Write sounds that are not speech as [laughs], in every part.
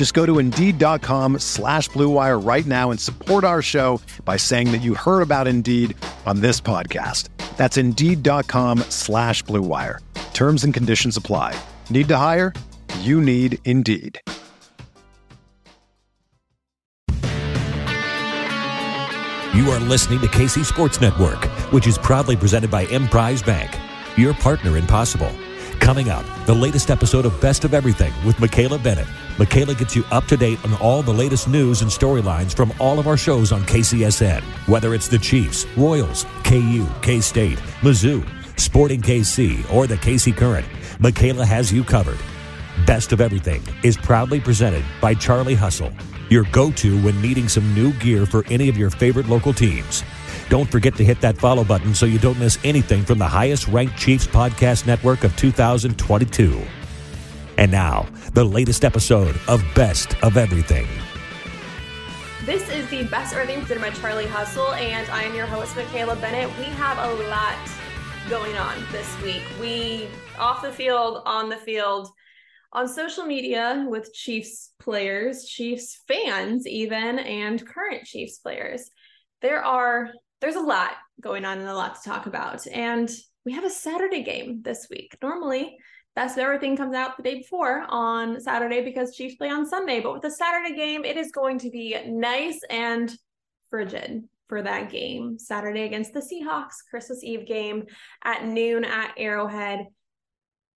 Just go to Indeed.com slash BlueWire right now and support our show by saying that you heard about Indeed on this podcast. That's Indeed.com slash BlueWire. Terms and conditions apply. Need to hire? You need Indeed. You are listening to KC Sports Network, which is proudly presented by Emprise Bank, your partner in possible. Coming up, the latest episode of Best of Everything with Michaela Bennett. Michaela gets you up to date on all the latest news and storylines from all of our shows on KCSN, whether it's the Chiefs, Royals, KU, K State, Mizzou, Sporting KC, or the KC Current. Michaela has you covered. Best of Everything is proudly presented by Charlie Hustle, your go to when needing some new gear for any of your favorite local teams. Don't forget to hit that follow button so you don't miss anything from the highest ranked Chiefs podcast network of 2022. And now, the latest episode of Best of Everything. This is the Best of Everything presented by Charlie Hustle, and I am your host, Michaela Bennett. We have a lot going on this week. We, off the field, on the field, on social media with Chiefs players, Chiefs fans, even, and current Chiefs players. There are there's a lot going on and a lot to talk about. And we have a Saturday game this week. Normally, best of everything comes out the day before on Saturday because Chiefs play on Sunday. But with the Saturday game, it is going to be nice and frigid for that game. Saturday against the Seahawks, Christmas Eve game at noon at Arrowhead.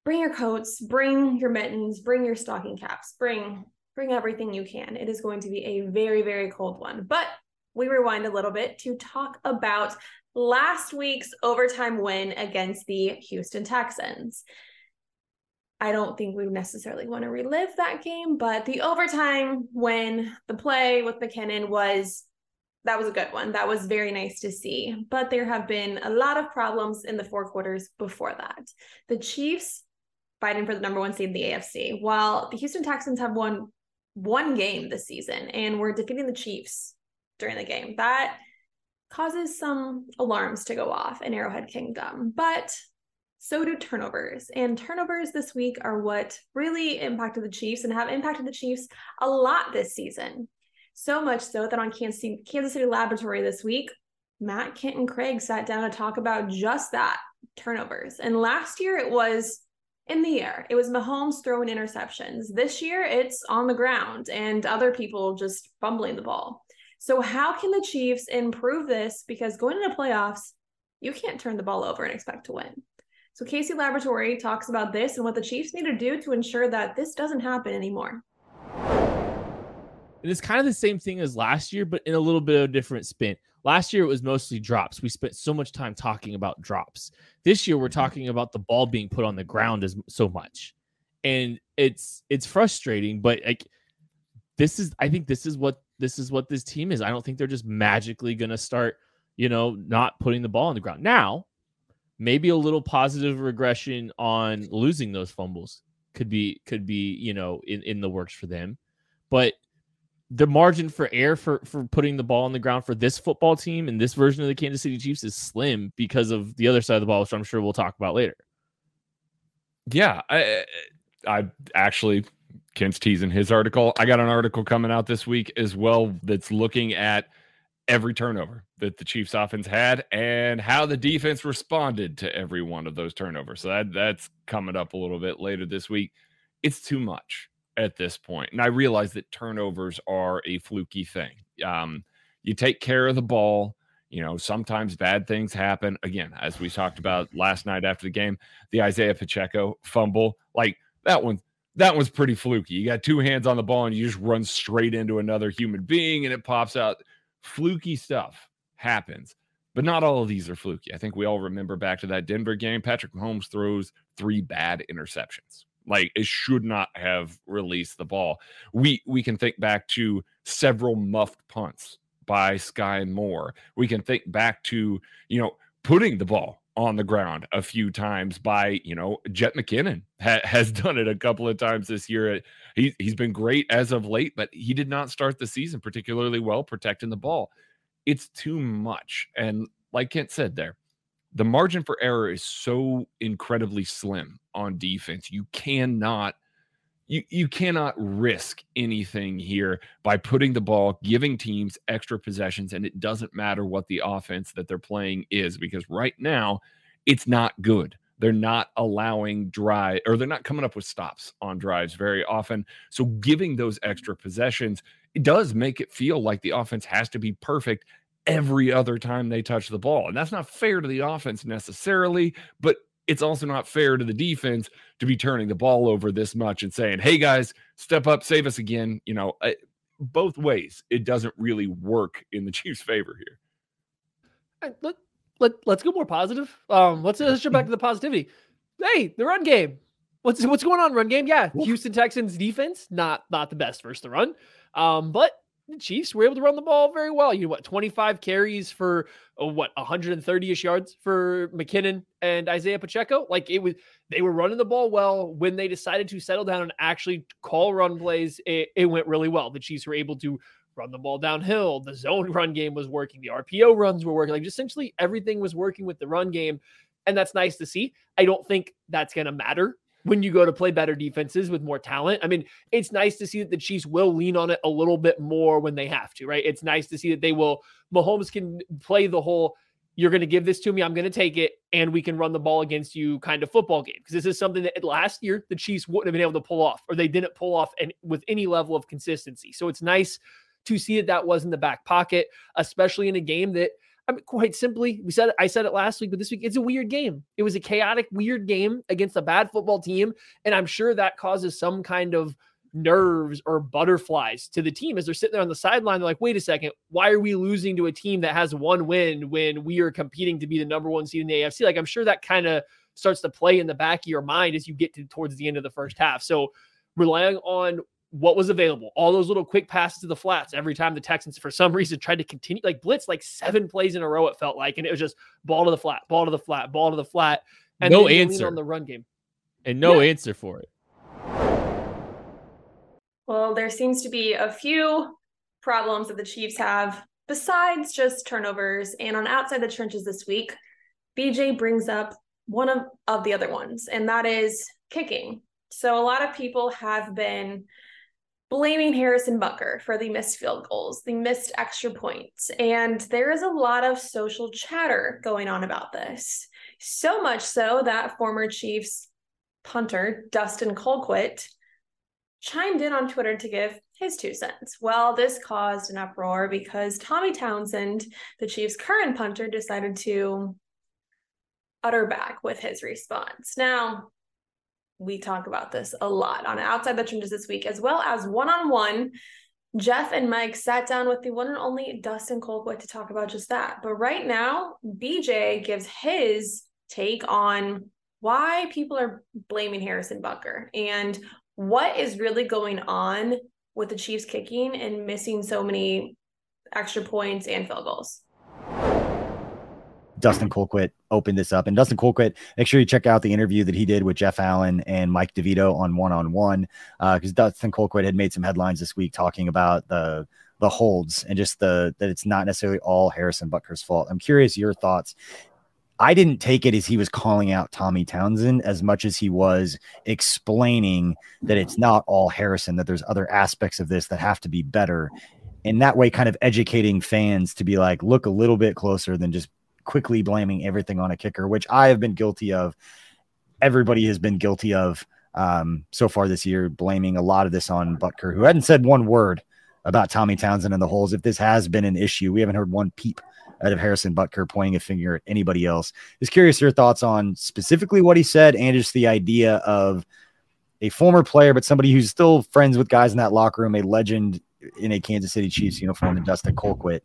Bring your coats, bring your mittens, bring your stocking caps, bring bring everything you can. It is going to be a very very cold one. But we rewind a little bit to talk about last week's overtime win against the Houston Texans. I don't think we necessarily want to relive that game, but the overtime when the play with McKinnon was that was a good one. That was very nice to see. But there have been a lot of problems in the four quarters before that. The Chiefs fighting for the number one seed in the AFC, while the Houston Texans have won one game this season and we're defeating the Chiefs during the game. That causes some alarms to go off in Arrowhead Kingdom. But so do turnovers. And turnovers this week are what really impacted the Chiefs and have impacted the Chiefs a lot this season. So much so that on Kansas City, Kansas City Laboratory this week, Matt Kent and Craig sat down to talk about just that turnovers. And last year it was in the air. It was Mahomes throwing interceptions. This year it's on the ground and other people just fumbling the ball. So, how can the Chiefs improve this? Because going into playoffs, you can't turn the ball over and expect to win. So, KC Laboratory talks about this and what the Chiefs need to do to ensure that this doesn't happen anymore. And it's kind of the same thing as last year, but in a little bit of a different spin. Last year, it was mostly drops. We spent so much time talking about drops. This year, we're talking about the ball being put on the ground as so much, and it's it's frustrating. But like, this is I think this is what this is what this team is. I don't think they're just magically going to start, you know, not putting the ball on the ground. Now, maybe a little positive regression on losing those fumbles could be could be, you know, in in the works for them. But the margin for error for for putting the ball on the ground for this football team and this version of the Kansas City Chiefs is slim because of the other side of the ball, which I'm sure we'll talk about later. Yeah, I I actually Kent's teasing his article. I got an article coming out this week as well that's looking at every turnover that the Chiefs offense had and how the defense responded to every one of those turnovers. So that that's coming up a little bit later this week. It's too much at this point. And I realize that turnovers are a fluky thing. Um, you take care of the ball, You know, sometimes bad things happen. Again, as we talked about last night after the game, the Isaiah Pacheco fumble, like that one, that one's pretty fluky. You got two hands on the ball and you just run straight into another human being and it pops out. Fluky stuff happens, but not all of these are fluky. I think we all remember back to that Denver game. Patrick Mahomes throws three bad interceptions. Like it should not have released the ball. We we can think back to several muffed punts by Skyy Moore. We can think back to, you know, putting the ball on the ground a few times by, you know, Jet McKinnon ha- has [laughs] done it a couple of times this year. Uh, he, he's been great as of late, but he did not start the season particularly well protecting the ball. It's too much. And like Kent said there, the margin for error is so incredibly slim on defense. You cannot you you cannot risk anything here by putting the ball giving teams extra possessions and it doesn't matter what the offense that they're playing is because right now it's not good. They're not allowing drive or they're not coming up with stops on drives very often. So giving those extra possessions it does make it feel like the offense has to be perfect every other time they touch the ball. And that's not fair to the offense necessarily but it's also not fair to the defense to be turning the ball over this much and saying, "Hey guys, step up, save us again." You know, I, both ways, it doesn't really work in the [laughs] Chiefs' favor here. Right, let, let, let's go more positive. Um, let's, let's jump back to the positivity. Hey, the run game. What's what's going on? Run game, yeah. Houston Texans defense not not the best versus the run, um, but the Chiefs were able to run the ball very well. You know what, 25 carries for oh, what 130ish yards for McKinnon and Isaiah Pacheco. Like it was, they were running the ball well. When they decided to settle down and actually call run plays, it, it went really well. The Chiefs were able to run the ball downhill. The zone [laughs] run game was working. The RPO runs were working. Like essentially everything was working with the run game. And that's nice to see. I don't think that's going to matter when you go to play better defenses with more talent. I mean, it's nice to see that the Chiefs will lean on it a little bit more when they have to, right? It's nice to see that they will, Mahomes can play the whole, you're going to give this to me, I'm going to take it, and we can run the ball against you kind of football game. Because this is something that last year the Chiefs wouldn't have been able to pull off, or they didn't pull off and with any level of consistency. So it's nice to see that that was in the back pocket, especially in a game that I mean, quite simply, we said I said it last week, but this week it's a weird game. It was a chaotic, weird game against a bad football team, and I'm sure that causes some kind of nerves or butterflies to the team as they're sitting there on the sideline. They're like, "Wait a second, why are we losing to a team that has one win when we are competing to be the number one seed in the AFC?" Like, I'm sure that kind of starts to play in the back of your mind as you get to towards the end of the first half. So relying on what was available. All those little quick passes to the flats every time the Texans, for some reason, tried to continue like blitz like seven plays in a row. It felt like, and it was just ball to the flat, ball to the flat, ball to the flat, and no answer on the run game, and no yeah. answer for it. Well, there seems to be a few problems that the Chiefs have besides just turnovers. And on outside the trenches this week, BJ brings up one of, of the other ones, and that is kicking. So a lot of people have been blaming Harrison Butker for the missed field goals, the missed extra points. And there is a lot of social chatter going on about this. So much so that former Chiefs punter Dustin Colquitt chimed in on Twitter to give his two cents. Well, this caused an uproar because Tommy Townsend, the Chiefs' current punter, decided to utter back with his response. Now, we talk about this a lot on Outside the Trenches this week, as well as one on one. Jeff and Mike sat down with the one and only Dustin Colquitt to talk about just that. But right now, BJ gives his take on why people are blaming Harrison Butker and what is really going on with the Chiefs kicking and missing so many extra points and field goals. Dustin Colquitt opened this up. And Dustin Colquitt, make sure you check out the interview that he did with Jeff Allen and Mike DeVito on one on uh, one, because Dustin Colquitt had made some headlines this week talking about the the holds and just the that it's not necessarily all Harrison Butker's fault. I'm curious your thoughts. I didn't take it as he was calling out Tommy Townsend as much as he was explaining that it's not all Harrison, that there's other aspects of this that have to be better. In that way, kind of educating fans to be like, look a little bit closer than just quickly blaming everything on a kicker, which I have been guilty of. Everybody has been guilty of um, so far this year, blaming a lot of this on Butker, who hadn't said one word about Tommy Townsend and the holes. If this has been an issue, we haven't heard one peep out of Harrison Butker pointing a finger at anybody else. Just curious your thoughts on specifically what he said and just the idea of a former player, but somebody who's still friends with guys in that locker room, a legend in a Kansas City Chiefs uniform, and Dustin Colquitt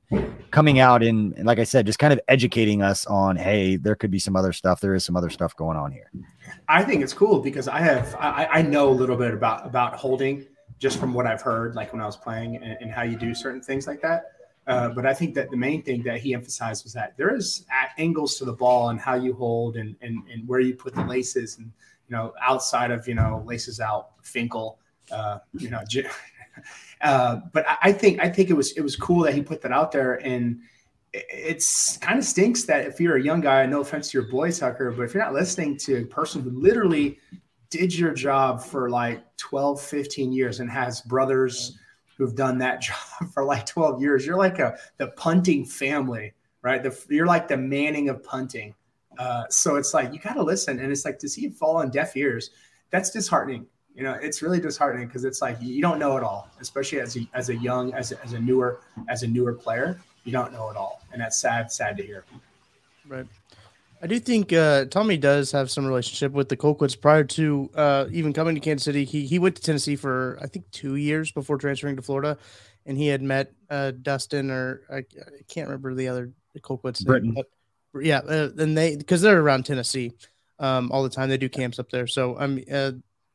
coming out and, and, like I said, just kind of educating us on, hey, there could be some other stuff. There is some other stuff going on here. I think it's cool because I have I, I know a little bit about about holding just from what I've heard, like when I was playing and, and how you do certain things like that. Uh, but I think that the main thing that he emphasized was that there is angles to the ball and how you hold and, and, and where you put the laces and, you know, outside of, you know, laces out, Finkle, uh, you know, uh, but I think, I think it was, it was cool that he put that out there and it's kind of stinks that if you're a young guy, no offense to your boy Tucker, but if you're not listening to a person who literally did your job for like 12, 15 years and has brothers, who've done that [laughs] job for like 12 years. You're like a the punting family, right? The, you're like the Manning of punting. Uh, so it's like you got to listen, and it's like to see it fall on deaf ears. That's disheartening. You know, it's really disheartening because it's like you don't know it all, especially as a, as a young, as a, as a newer, as a newer player. You don't know it all, and that's sad, sad to hear. Right. I do think uh, Tommy does have some relationship with the Colquitts prior to uh, even coming to Kansas City. He he went to Tennessee for I think two years before transferring to Florida, and he had met uh, Dustin or I, I, can't remember the other Colquitts. Britton. But, yeah, uh, and they because they're around Tennessee um, all the time. They do camps up there, so I'm uh,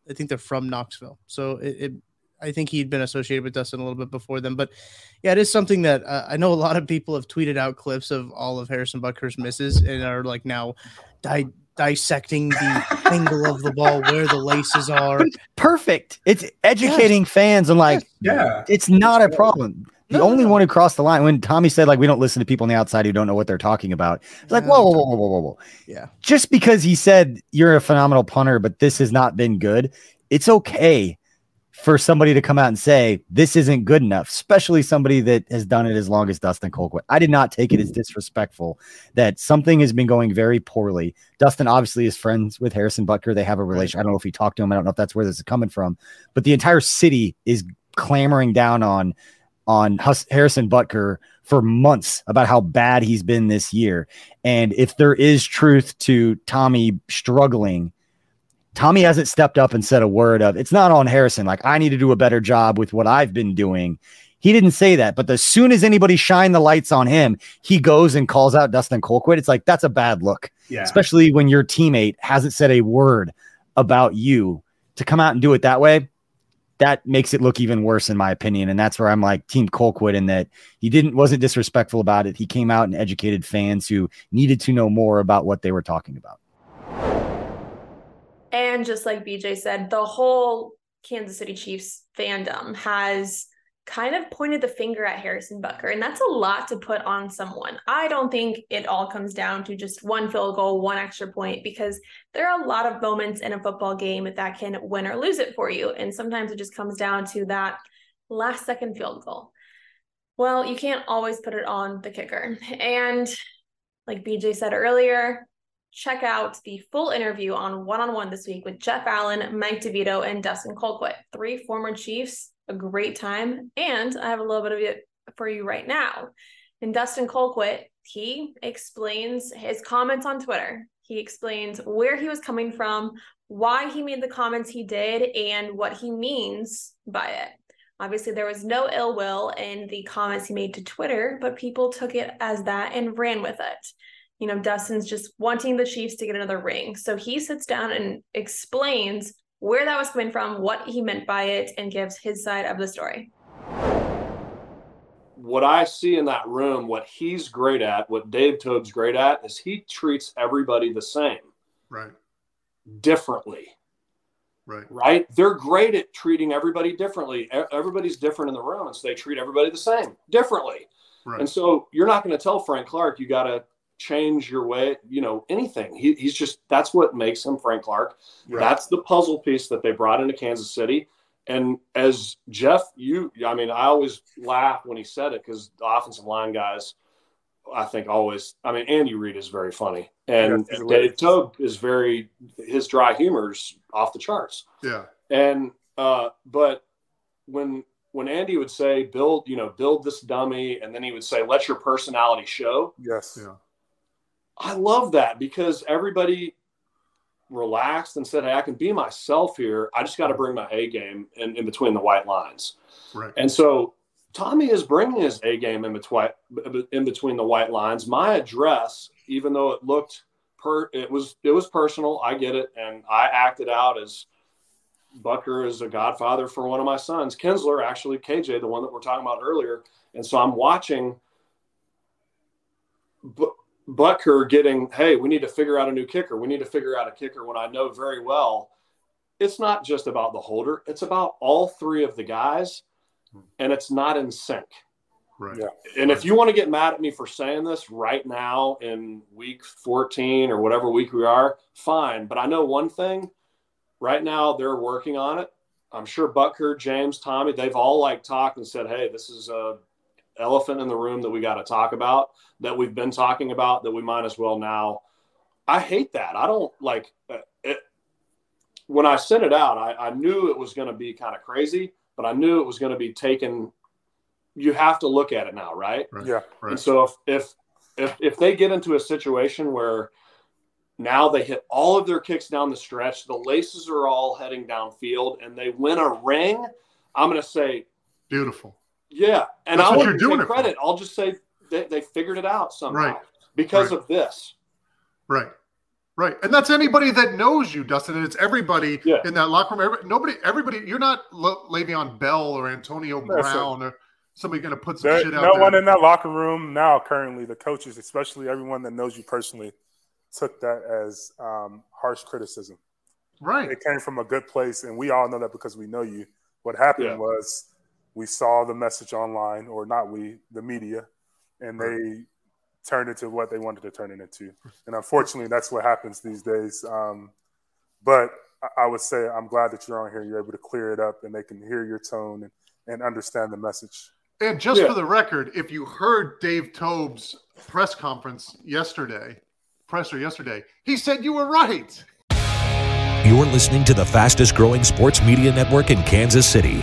I think they're from Knoxville. So it, it I think he'd been associated with Dustin a little bit before them. But yeah, it is something that uh, I know a lot of people have tweeted out clips of all of Harrison Butker's misses and are like now di- dissecting the [laughs] angle of the ball, where the laces are. perfect. It's educating yes. fans and like, yeah, it's not a problem. The no, only no. one who crossed the line when Tommy said like we don't listen to people on the outside who don't know what they're talking about. It's like whoa, whoa, whoa, whoa, whoa, whoa. Yeah. Just because he said you're a phenomenal punter, but this has not been good, it's okay for somebody to come out and say this isn't good enough, especially somebody that has done it as long as Dustin Colquitt. I did not take it as mm. disrespectful that something has been going very poorly. Dustin obviously is friends with Harrison Butker. They have a relation. I don't know if he talked to him. I don't know if that's where this is coming from, but the entire city is clamoring down on on Harrison Butker for months about how bad he's been this year. And if there is truth to Tommy struggling Tommy hasn't stepped up and said a word of it's not on Harrison. Like, I need to do a better job with what I've been doing. He didn't say that, but as soon as anybody shine the lights on him, he goes and calls out Dustin Colquitt. It's like that's a bad look, yeah. especially when your teammate hasn't said a word about you to come out and do it that way. That makes it look even worse, in my opinion. And that's where I'm like Team Colquitt in that he didn't wasn't disrespectful about it. He came out and educated fans who needed to know more about what they were talking about. And just like BJ said, the whole Kansas City Chiefs fandom has kind of pointed the finger at Harrison Butker. And that's a lot to put on someone. I don't think it all comes down to just one field goal, one extra point, because there are a lot of moments in a football game that can win or lose it for you. And sometimes it just comes down to that last second field goal. Well, you can't always put it on the kicker. And like BJ said earlier, check out the full interview on one on one this week with Jeff Allen, Mike DeVito, and Dustin Colquitt, three former Chiefs. A great time. And I have a little bit of it for you right now. And Dustin Colquitt, he explains his comments on Twitter. He explains where he was coming from, why he made the comments he did, and what he means by it. Obviously, there was no ill will in the comments he made to Twitter, but people took it as that and ran with it you know, Dustin's just wanting the Chiefs to get another ring. So he sits down and explains where that was coming from, what he meant by it, and gives his side of the story. What I see in that room, what he's great at, what Dave Toub's great at, is he treats everybody the same. Right. Differently. Right. Right. They're great at treating everybody differently. Everybody's different in the room, and so they treat everybody the same differently. Right. And so you're not going to tell Frank Clark you got to change your way, you know, anything. He, he's just that's what makes him Frank Clark. Right. That's the puzzle piece that they brought into Kansas City. And as Jeff, you, I mean, I always laugh when he said it because the offensive line guys, I think always, I mean, Andy Reid is very funny, and yeah, Dave Toub is very, his dry humor's off the charts. Yeah. And, uh, but when when Andy would say, build, you know, build this dummy, and then he would say, let your personality show. Yes. Yeah. I love that because everybody relaxed and said, Hey, I can be myself here. I just got to bring my A game in, in between the white lines. Right. And so Tommy is bringing his A game in between in between the white lines. My address, even though it looked per, it was it was personal. I get it, and I acted out as Butker is a godfather for one of my sons, Kinsler, actually KJ, the one that we're talking about earlier. And so I'm watching. But Butker getting, hey, we need to figure out a new kicker. We need to figure out a kicker when I know very well it's not just about the holder, it's about all three of the guys, and it's not in sync. Right. Yeah. And if you want to get mad at me for saying this right now in week 14 or whatever week we are, fine. But I know one thing right now, they're working on it. I'm sure Butker, James, Tommy, they've all like talked and said, hey, this is a elephant in the room that we got to talk about that we've been talking about that we might as well now. I hate that. I don't like uh, it. When I sent it out, I, I knew it was going to be kind of crazy, but I knew it was going to be taken. You have to look at it now, right? right. Yeah. Right. And so if, if if if they get into a situation where now they hit all of their kicks down the stretch, the laces are all heading downfield, and they win a ring, I'm going to say beautiful. Yeah, and That's I what won't you're take credit. I'll just say they, they figured it out somehow Right. because Right. of this. Right. Right. And that's anybody that knows you, Dustin. And it's everybody Yeah. in that locker room. Every, nobody, everybody, you're not Le- Le'Veon Bell or Antonio That's it. Brown or somebody going to put some There, shit out no there. one in that locker room now, currently, the coaches, especially everyone that knows you personally, took that as um, harsh criticism. right. It came from a good place, and we all know that because we know you. What happened Yeah. was we saw the message online, or not we, the media, and they turned it to what they wanted to turn it into. And unfortunately, that's what happens these days. Um, but I- I would say I'm glad that you're on here. You're able to clear it up, and they can hear your tone and, and understand the message. And just Yeah. for the record, if you heard Dave Toub's press conference yesterday, presser yesterday, he said you were right. You're listening to the fastest growing sports media network in Kansas City,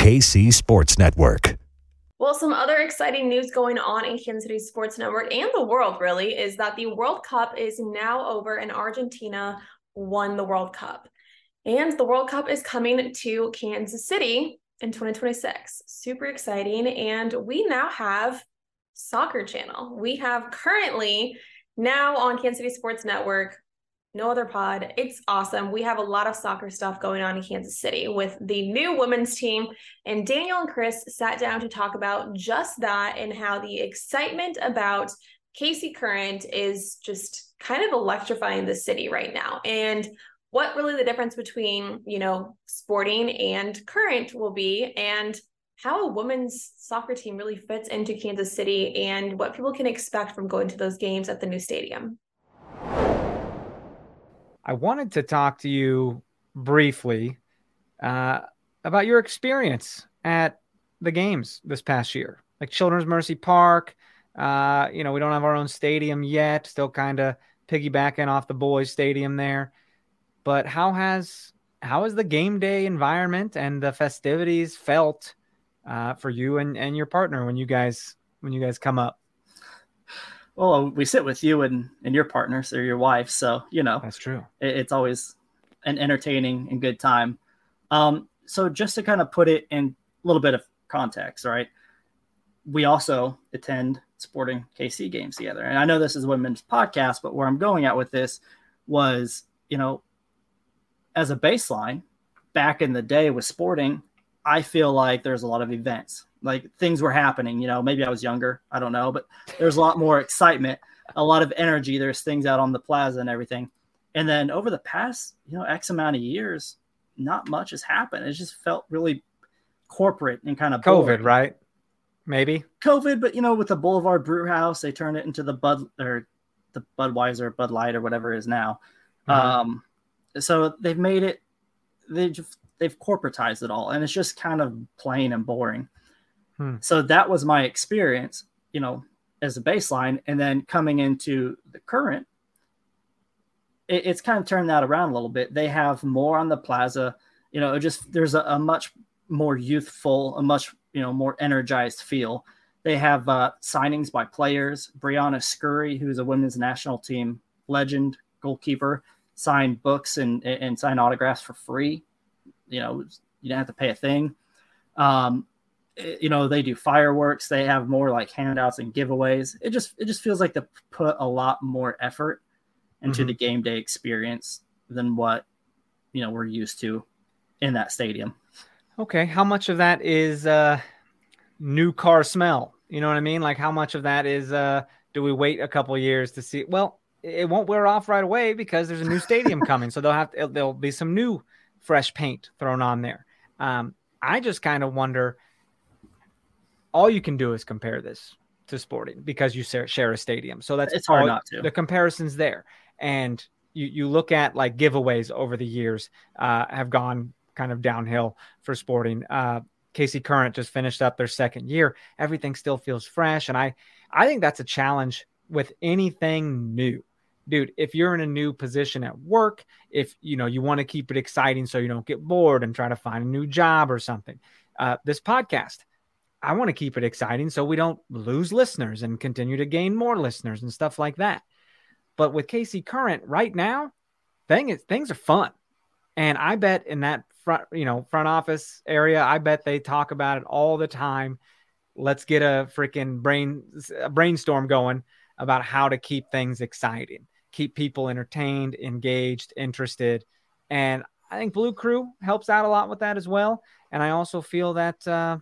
KC Sports Network. Well, some other exciting news going on in Kansas City Sports Network and the world really is that the World Cup is now over and Argentina won the World Cup. And the World Cup is coming to Kansas City in 2026. Super exciting. And we now have Soccer Channel. We have currently now on Kansas City Sports Network no other pod. It's awesome. We have a lot of soccer stuff going on in Kansas City with the new women's team. And Daniel and Chris sat down to talk about just that and how the excitement about KC Current is just kind of electrifying the city right now. And what really the difference between, you know, sporting and current will be. And how a women's soccer team really fits into Kansas City and what people can expect from going to those games at the new stadium. I wanted to talk to you briefly uh, about your experience at the games this past year, like Children's Mercy Park. Uh, you know, we don't have our own stadium yet, still kind of piggybacking off the boys' stadium there. But how has how has the game day environment and the festivities felt uh, for you and, and your partner when you guys when you guys come up? Well, we sit with you and, and your partners or your wife, so you know that's true. It, it's always an entertaining and good time. Um, so just to kind of put it in a little bit of context, right? We also attend sporting KC games together, and I know this is a women's podcast, but where I'm going at with this was, you know, as a baseline, back in the day with sporting, I feel like there's a lot of events, like things were happening. You know, maybe I was younger, I don't know, but there's a lot more excitement, a lot of energy. There's things out on the plaza and everything. And then over the past, you know, X amount of years, not much has happened. It just felt really corporate and kind of COVID, boring. right? Maybe COVID, but you know, with the Boulevard Brew House, they turned it into the Bud or the Budweiser, Bud Light, or whatever it is now. Mm-hmm. Um, so they've made it. They just they've corporatized it all, and it's just kind of plain and boring. Hmm. So that was my experience, you know, as a baseline, and then coming into the current, it, it's kind of turned that around a little bit. They have more on the plaza, you know. Just there's a, a much more youthful, a much you know more energized feel. They have uh, signings by players. Briana Scurry, who's a women's national team legend goalkeeper, signed books and and sign autographs for free. You know, you didn't have to pay a thing. Um, you know, they do fireworks. They have more like handouts and giveaways. It just it just feels like they put a lot more effort into mm-hmm. the game day experience than what you know we're used to in that stadium. Okay, how much of that is uh new car smell? You know what I mean? Like how much of that is uh do we wait a couple years to see? Well, it won't wear off right away because there's a new stadium coming, so they'll have to, there'll be some new fresh paint thrown on there. Um, I just kind of wonder. All you can do is compare this to Sporting because you share a stadium, so that's it's hard all, not to. The comparisons there, and you you look at like giveaways over the years uh, have gone kind of downhill for Sporting. Uh, KC Current just finished up their second year. Everything still feels fresh, and I I think that's a challenge with anything new dude if you're in a new position at work if you know you want to keep it exciting so you don't get bored and try to find a new job or something uh, this podcast i want to keep it exciting so we don't lose listeners and continue to gain more listeners and stuff like that but with KC Current right now thing is, things are fun and i bet in that front you know front office area i bet they talk about it all the time let's get a freaking brain a brainstorm going about how to keep things exciting keep people entertained, engaged, interested. And I think Blue Crew helps out a lot with that as well. And I also feel that uh,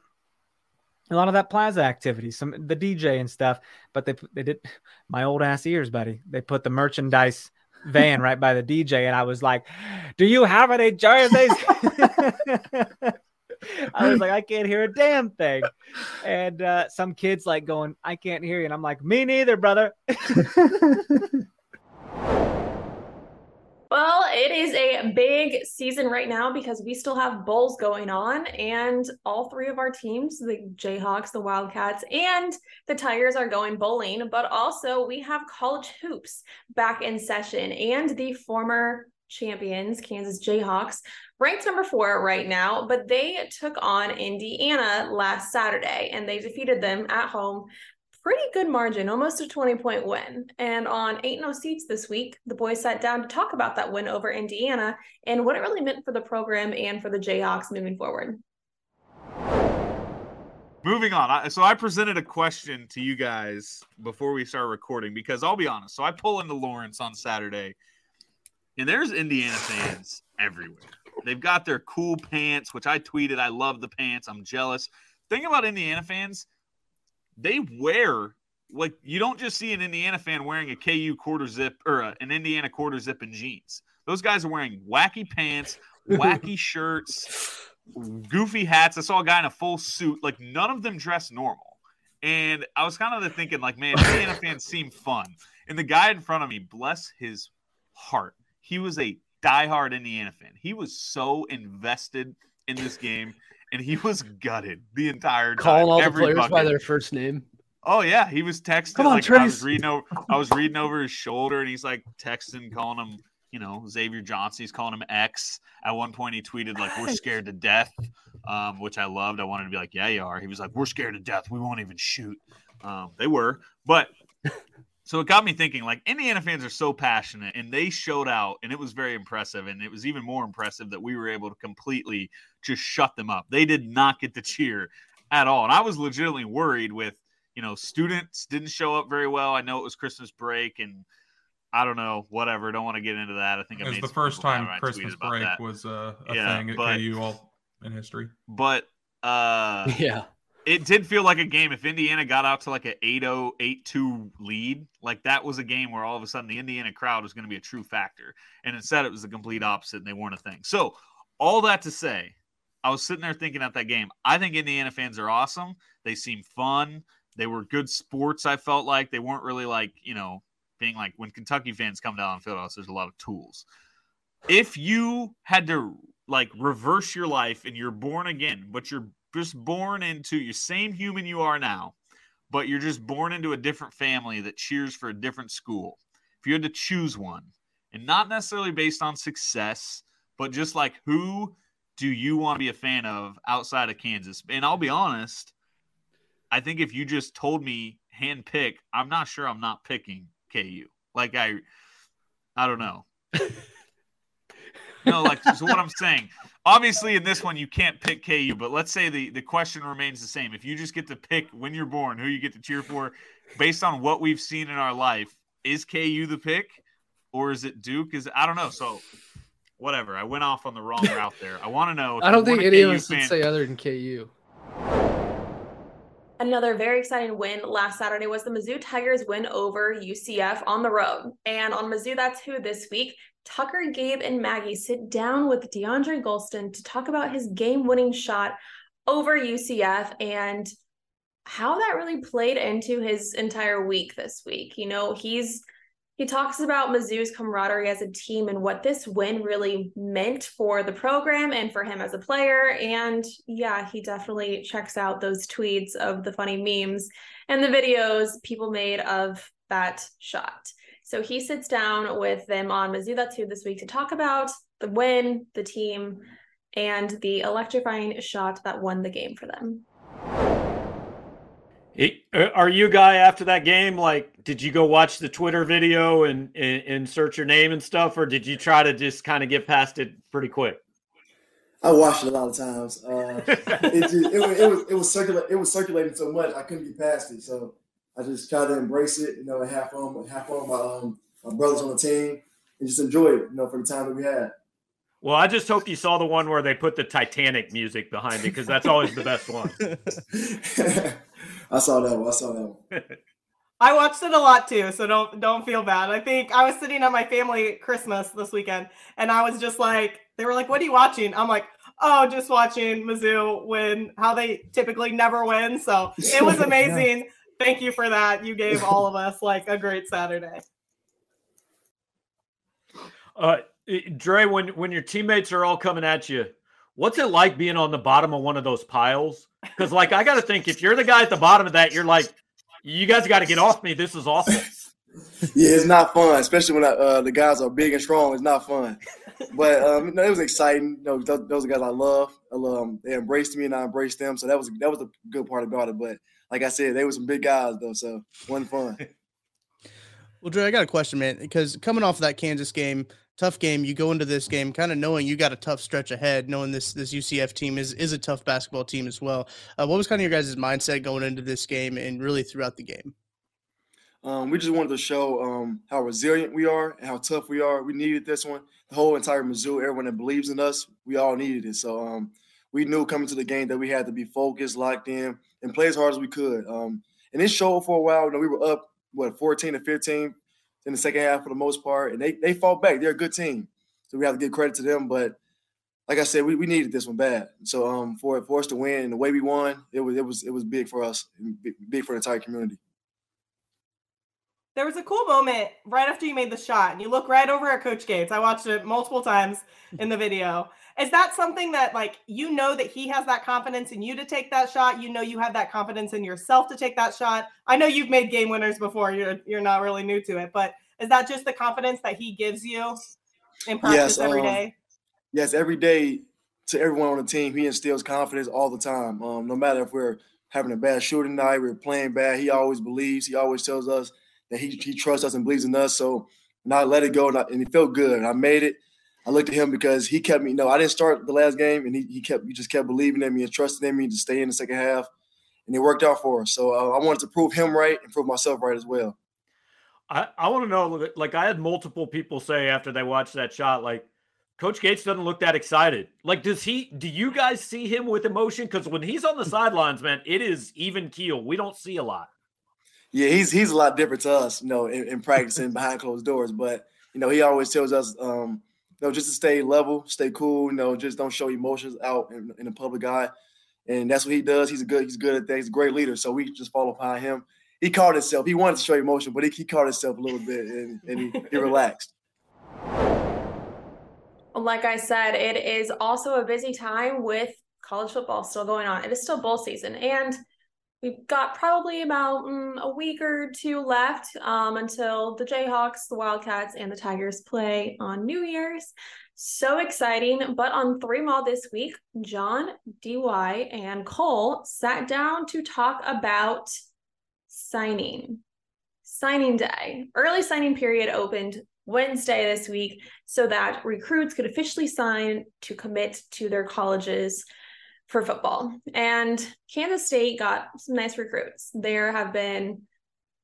a lot of that plaza activity, some the DJ and stuff. But they they did [laughs] my old ass ears, buddy. They put the merchandise van right by the DJ, and I was like, "Do you have any jerseys?" [laughs] I was like, I can't hear a damn thing. And uh, some kids like going, I can't hear you. And I'm like, me neither, brother. [laughs] Well, it is a big season right now because we still have bowls going on, and all three of our teams the Jayhawks, the Wildcats, and the Tigers are going bowling. But also, we have college hoops back in session, and the former champions, Kansas Jayhawks, ranked number four right now, but they took on Indiana last Saturday and they defeated them at home pretty good margin, almost a 20 point win. And on 8 0 seats this week, the boys sat down to talk about that win over Indiana and what it really meant for the program and for the Jayhawks moving forward. Moving on. So I presented a question to you guys before we start recording because I'll be honest. So I pull into Lawrence on Saturday and there's Indiana fans everywhere. They've got their cool pants, which I tweeted. I love the pants. I'm jealous. Thing about Indiana fans, they wear like you don't just see an Indiana fan wearing a KU quarter zip or a, an Indiana quarter zip and jeans. Those guys are wearing wacky pants, wacky [laughs] shirts. goofy hats. I saw a guy in a full suit. Like none of them dress normal. And I was kind of thinking, like, man, Indiana [laughs] fans seem fun. And the guy in front of me, bless his heart, he was a diehard Indiana fan. He was so invested in this game, and he was gutted the entire time. Calling all every the players by their first name. Oh yeah, he was texting. Come on, like, I was reading over. I was reading over his shoulder, and he's like texting, calling him, you know, Xavier Johnson. He's calling him X. At one point, he tweeted like, "We're [laughs] scared to death," um, which I loved. I wanted to be like, "Yeah, you are." He was like, "We're scared to death. We won't even shoot." Um, they were, but so it got me thinking. Like Indiana fans are so passionate, and they showed out, and it was very impressive. And it was even more impressive that we were able to completely just shut them up. They did not get to cheer at all, and I was legitimately worried with you know, students didn't show up very well. I know it was Christmas break and I don't know, whatever. Don't want to get into that. I think I It was made the first time Christmas break that. was uh, a Yeah, thing at but- KU all in history. But uh [laughs] Yeah. It did feel like a game. If Indiana got out to like an 8-0, 8-2 lead, like that was a game where all of a sudden the Indiana crowd was going to be a true factor. And instead it was the complete opposite and they weren't a thing. So all that to say, I was sitting there thinking at that game, I think Indiana fans are awesome. They seem fun. They were good sports, I felt like. They weren't really like, you know, being like when Kentucky fans come down on field house, there's a lot of tools. If you had to like reverse your life and you're born again, but you're just born into your same human you are now, but you're just born into a different family that cheers for a different school. If you had to choose one, and not necessarily based on success, but just like who do you want to be a fan of outside of Kansas? And I'll be honest, I think if you just told me hand pick, I'm not sure I'm not picking KU. Like I I don't know. [laughs] no, like so what I'm saying. Obviously in this one you can't pick KU, but let's say the the question remains the same. If you just get to pick when you're born who you get to cheer for based on what we've seen in our life, is KU the pick or is it Duke? Is I don't know. So whatever. I went off on the wrong route there. I want to know I don't think weren't any of KU us would say other than KU. Another very exciting win last Saturday was the Mizzou Tigers win over UCF on the road. And on Mizzou, that's who this week. Tucker, Gabe, and Maggie sit down with DeAndre Gholston to talk about his game winning shot over UCF and how that really played into his entire week this week. You know, he's he talks about Mizzou's camaraderie as a team and what this win really meant for the program and for him as a player. And yeah, he definitely checks out those tweets of the funny memes and the videos people made of that shot. So he sits down with them on Mizzou That's Who this week to talk about the win, the team, and the electrifying shot that won the game for them. Hey, uh, Are you guy after that game? Like, did you go watch the Twitter video and, and and search your name and stuff, or did you try to just kind of get past it pretty quick? I watched it a lot of times. Uh, [laughs] it, just, it, was- it was it was circulating it was circulating so much I couldn't get past it. So I just tried to embrace it, you know, and have fun, have fun with my um, my brothers on the team, and just enjoy it, you know, for the time that we had. Well, I just hope you saw the one where they put the Titanic music behind it because that's always the best one. [laughs] I saw that one. I saw that one. [laughs] I watched it a lot too, so don't don't feel bad. I think I was sitting at my family Christmas this weekend, and I was just like, they were like, "What are you watching?" I'm like, "Oh, just watching Mizzou win. How they typically never win." So it was [laughs] amazing. Thank you for that. You gave all of us like a great Saturday. Uh, Dre, when when your teammates are all coming at you, what's it like being on the bottom of one of those piles? Because like I got to think, if you're the guy at the bottom of that, you're like, you guys got to get off me. This is awful. [laughs] Yeah, it's not fun, especially when uh, the guys are big and strong. It's not fun, but um, you know, it was exciting. You know, those, those guys I love. I love them. They embraced me, and I embraced them. So that was that was the good part about it. But like I said, they were some big guys though, so it wasn't fun. [laughs] Well, Drew, I got a question, man. Because coming off of that Kansas game, tough game, you go into this game kind of knowing you got a tough stretch ahead, knowing this this UCF team is is a tough basketball team as well. Uh, what was kind of your guys' mindset going into this game and really throughout the game? Um, we just wanted to show um, how resilient we are and how tough we are. We needed this one. The whole entire Mizzou, everyone that believes in us, we all needed it. So um, we knew coming to the game that we had to be focused, locked in, and play as hard as we could. Um, and it showed for a while. You know, we were up what 14 to 15 in the second half for the most part, and they they fought back. They're a good team, so we have to give credit to them. But like I said, we, we needed this one bad. So um, for for us to win and the way we won, it was it was it was big for us, big for the entire community. There was a cool moment right after you made the shot, and you look right over at Coach Gates. I watched it multiple times in the video. Is that something that, like, you know that he has that confidence in you to take that shot? You know you have that confidence in yourself to take that shot. I know you've made game winners before. You're you're not really new to it, but is that just the confidence that he gives you in practice Yes, every um, day? Yes, every day to everyone on the team, he instills confidence all the time. Um, no matter if we're having a bad shooting night, we're playing bad, he always believes. He always tells us that he, he trusts us and believes in us. So not let it go, and, I, and it felt good. And I made it. I looked at him because he kept me. No, I didn't start the last game, and he, he kept he just kept believing in me and trusting in me to stay in the second half, and it worked out for us. So uh, I wanted to prove him right and prove myself right as well. I, I want to know, like, I had multiple people say after they watched that shot, like, Coach Gates doesn't look that excited. Like, does he, do you guys see him with emotion? Because when he's on the [laughs] sidelines, man, it is even keel. We don't see a lot. Yeah, he's he's a lot different to us, you know, in, in practicing behind closed doors. But you know, he always tells us, um, you know, just to stay level, stay cool, you know, just don't show emotions out in, in the public eye. And that's what he does. He's a good, he's good at that. He's a great leader. So we just follow behind him. He caught himself. He wanted to show emotion, but he, he caught himself a little bit and, and he, he [laughs] relaxed. Like I said, it is also a busy time with college football still going on. It is still bowl season, and we've got probably about mm, a week or two left um, until the Jayhawks, the Wildcats, and the Tigers play on New Year's. So exciting. But on Three Mall this week, John, DY, and Cole sat down to talk about signing. Signing day. Early signing period opened Wednesday this week so that recruits could officially sign to commit to their colleges for football. And Kansas State got some nice recruits. There have been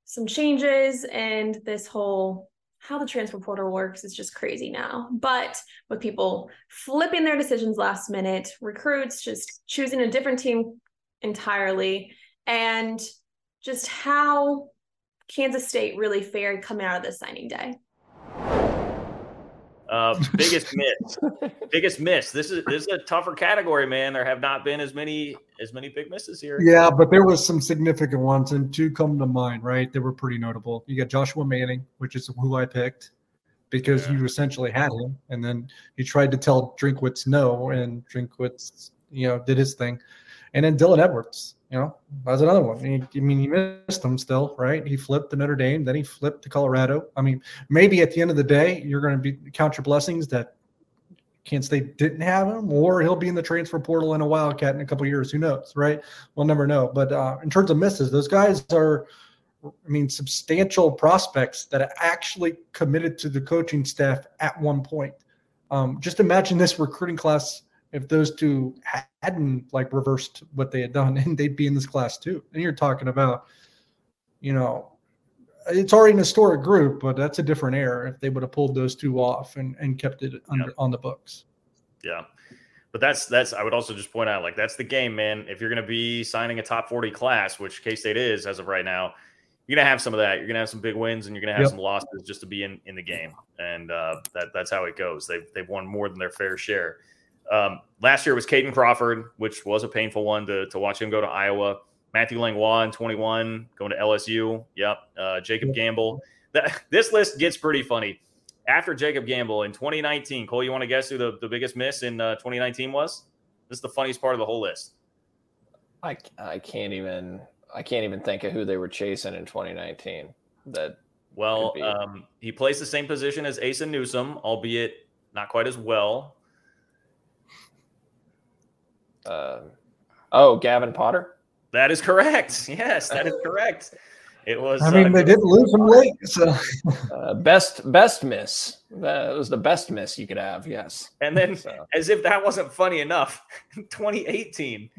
some changes and this whole how the transfer portal works is just crazy now. But with people flipping their decisions last minute, recruits just choosing a different team entirely, and just how Kansas State really fared coming out of this signing day. Uh, biggest [laughs] miss. biggest miss. This is this is a tougher category, man. There have not been as many as many big misses here. Yeah, but there was some significant ones, and two come to mind, right? They were pretty notable. You got Joshua Manning, which is who I picked because you essentially had him, and then he tried to tell Drinkwitz no, and Drinkwitz, you know, did his thing, and then Dylan Edwards, you know, that's another one. I mean, he missed him still, right? He flipped to Notre Dame, then he flipped to Colorado. I mean, maybe at the end of the day, you're going to be count your blessings that Kansas State didn't have him, or he'll be in the transfer portal in a Wildcat in a couple years. Who knows, right? We'll never know. But uh, in terms of misses, those guys are, I mean, substantial prospects that are actually committed to the coaching staff at one point. Um, just imagine this recruiting class if those two hadn't like reversed what they had done, [laughs] and they'd be in this class too. And you're talking about, you know, it's already an historic group, but that's a different era if they would have pulled those two off and, and kept it under, on the books. Yeah. But that's that's I would also just point out like that's the game, man. If you're going to be signing a top 40 class, which K State is as of right now, you're going to have some of that. You're going to have some big wins and you're going to have Yep. some losses just to be in, in the game. And uh, that that's how it goes. They've they've won more than their fair share. Um, last year was Caden Crawford, which was a painful one to, to watch him go to Iowa. Matthew Langlois in 21, going to LSU. Yep. Uh, Jacob Gamble. That, this list gets pretty funny. After Jacob Gamble in 2019, Cole, you want to guess who the, the biggest miss in uh, 2019 was? This is the funniest part of the whole list. I, I can't even I can't even think of who they were chasing in 2019. That Well, um, he plays the same position as Asa Newsom, albeit not quite as well. Uh, oh Gavin Potter. That is correct. Yes, that is correct. It was. I mean, uh, they did lose him late, so Uh, best best miss. That was the best miss you could have. Yes. And then, as if that wasn't funny enough, [laughs] 2018.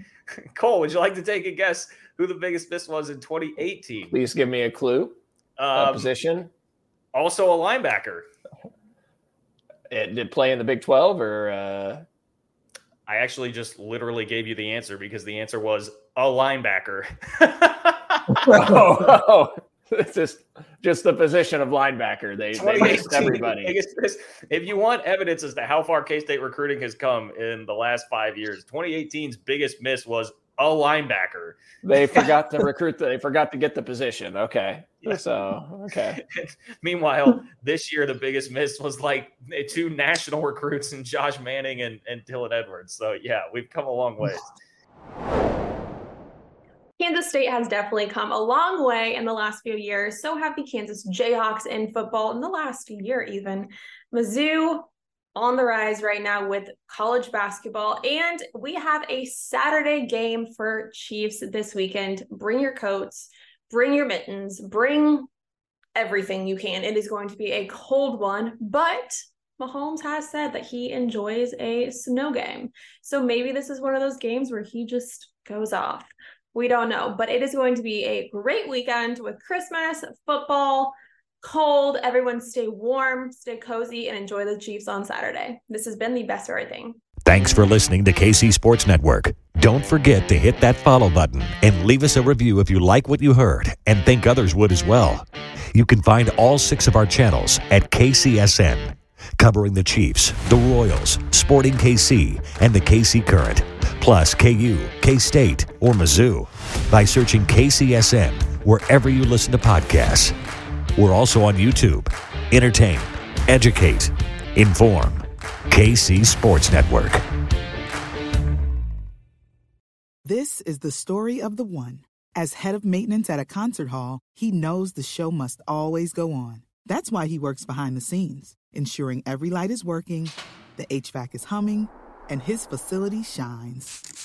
Cole, would you like to take a guess who the biggest miss was in 2018? Please give me a clue. Um, position. Also a linebacker. It did play in the Big 12 or uh... I actually just literally gave you the answer because the answer was a linebacker. [laughs] [laughs] Oh, [laughs] oh, It's just just the position of linebacker. They they missed everybody. if you want evidence as to how far K State recruiting has come in the last five years, 2018's biggest miss was a linebacker. They [laughs] forgot to recruit. The, they forgot to get the position. Okay, so okay. [laughs] Meanwhile, this year the biggest miss was like two national recruits and Josh Manning and, and Dylan Edwards. So yeah, we've come a long ways. [sighs] Kansas State has definitely come a long way in the last few years. So have the Kansas Jayhawks in football in the last year, even. Mizzou on the rise right now with college basketball. And we have a Saturday game for Chiefs this weekend. Bring your coats, bring your mittens, bring everything you can. It is going to be a cold one, but Mahomes has said that he enjoys a snow game. So maybe this is one of those games where he just goes off. We don't know, but it is going to be a great weekend with Christmas, football, cold. Everyone stay warm, stay cozy, and enjoy the Chiefs on Saturday. This has been the best of everything. Thanks for listening to KC Sports Network. Don't forget to hit that follow button and leave us a review if you like what you heard and think others would as well. You can find all six of our channels at KCSN, covering the Chiefs, the Royals, Sporting KC, and the KC Current plus KU, K State, or Mizzou by searching KCSN wherever you listen to podcasts. We're also on YouTube. Entertain, educate, inform. KC Sports Network. This is the story of the one. As head of maintenance at a concert hall, he knows the show must always go on. That's why he works behind the scenes, ensuring every light is working, the HVAC is humming and his facility shines.